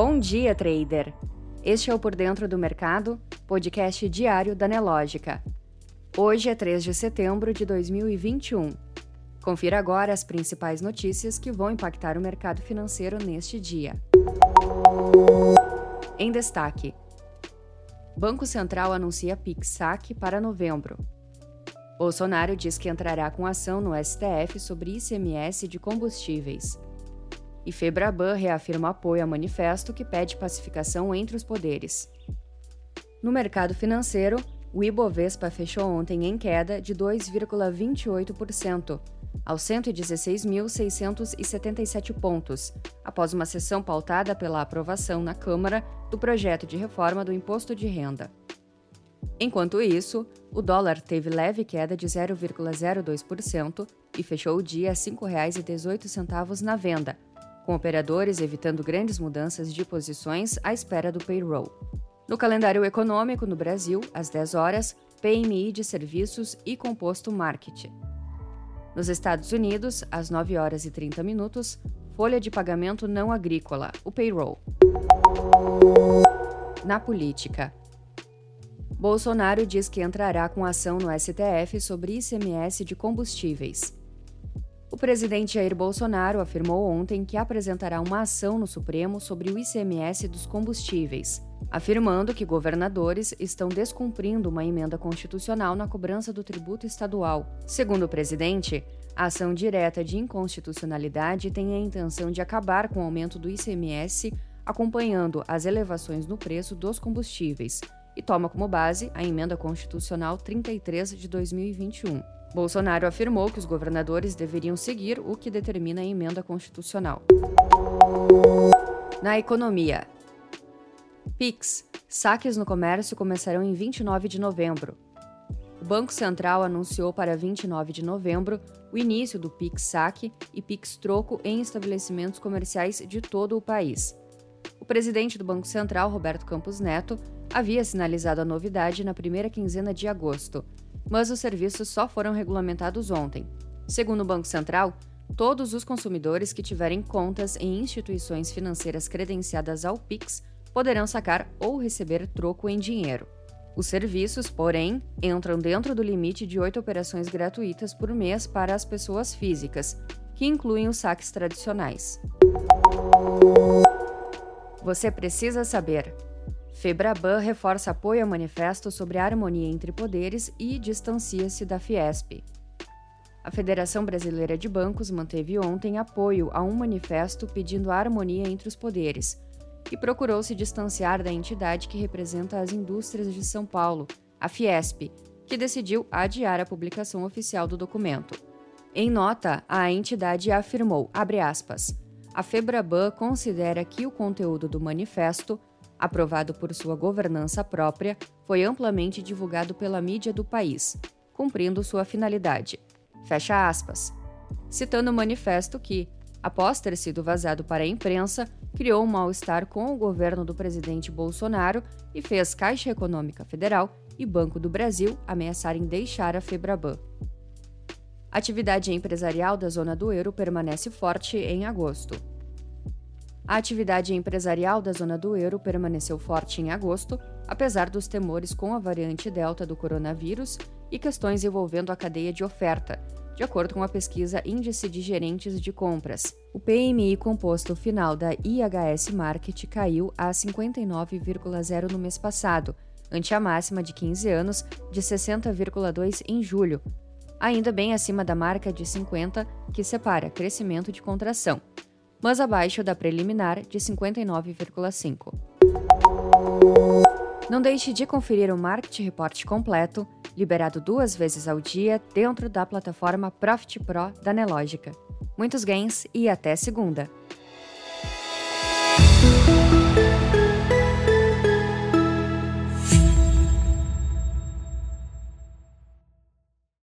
Bom dia, trader! Este é o Por Dentro do Mercado, podcast diário da Nelógica. Hoje é 3 de setembro de 2021. Confira agora as principais notícias que vão impactar o mercado financeiro neste dia. Em destaque: Banco Central anuncia PIX-SAC para novembro. Bolsonaro diz que entrará com ação no STF sobre ICMS de combustíveis. E Febraban reafirma apoio a manifesto que pede pacificação entre os poderes. No mercado financeiro, o Ibovespa fechou ontem em queda de 2,28%, aos 116.677 pontos, após uma sessão pautada pela aprovação na Câmara do projeto de reforma do imposto de renda. Enquanto isso, o dólar teve leve queda de 0,02% e fechou o dia a R$ 5,18 na venda, com operadores evitando grandes mudanças de posições à espera do payroll. No calendário econômico no Brasil, às 10 horas, PMI de serviços e composto market. Nos Estados Unidos, às 9 horas e 30 minutos, folha de pagamento não agrícola, o payroll. Na política, Bolsonaro diz que entrará com ação no STF sobre ICMS de combustíveis. O presidente Jair Bolsonaro afirmou ontem que apresentará uma ação no Supremo sobre o ICMS dos combustíveis, afirmando que governadores estão descumprindo uma emenda constitucional na cobrança do tributo estadual. Segundo o presidente, a ação direta de inconstitucionalidade tem a intenção de acabar com o aumento do ICMS, acompanhando as elevações no preço dos combustíveis e toma como base a Emenda Constitucional 33 de 2021. Bolsonaro afirmou que os governadores deveriam seguir o que determina a emenda constitucional. Na economia, PIX, saques no comércio começarão em 29 de novembro. O Banco Central anunciou para 29 de novembro o início do PIX saque e PIX troco em estabelecimentos comerciais de todo o país. O presidente do Banco Central, Roberto Campos Neto, havia sinalizado a novidade na primeira quinzena de agosto, mas os serviços só foram regulamentados ontem. Segundo o Banco Central, todos os consumidores que tiverem contas em instituições financeiras credenciadas ao Pix poderão sacar ou receber troco em dinheiro. Os serviços, porém, entram dentro do limite de oito operações gratuitas por mês para as pessoas físicas, que incluem os saques tradicionais. Você precisa saber. Febraban reforça apoio ao manifesto sobre a harmonia entre poderes e distancia-se da Fiesp. A Federação Brasileira de Bancos manteve ontem apoio a um manifesto pedindo a harmonia entre os poderes e procurou se distanciar da entidade que representa as indústrias de São Paulo, a Fiesp, que decidiu adiar a publicação oficial do documento. Em nota, a entidade afirmou, aspas, a Febraban considera que o conteúdo do manifesto aprovado por sua governança própria, foi amplamente divulgado pela mídia do país, cumprindo sua finalidade. Fecha aspas. Citando o manifesto que, após ter sido vazado para a imprensa, criou um mal-estar com o governo do presidente Bolsonaro e fez Caixa Econômica Federal e Banco do Brasil ameaçarem deixar a Febraban. A atividade empresarial da zona do euro permanece forte em agosto. A atividade empresarial da zona do euro permaneceu forte em agosto, apesar dos temores com a variante Delta do coronavírus e questões envolvendo a cadeia de oferta, de acordo com a pesquisa Índice de Gerentes de Compras. O PMI composto final da IHS Market caiu a 59,0 no mês passado, ante a máxima de 15 anos de 60,2 em julho, ainda bem acima da marca de 50, que separa crescimento de contração mas abaixo da preliminar de 59,5. Não deixe de conferir o Market Report completo, liberado duas vezes ao dia dentro da plataforma Profit Pro da Nelogica. Muitos gains e até segunda!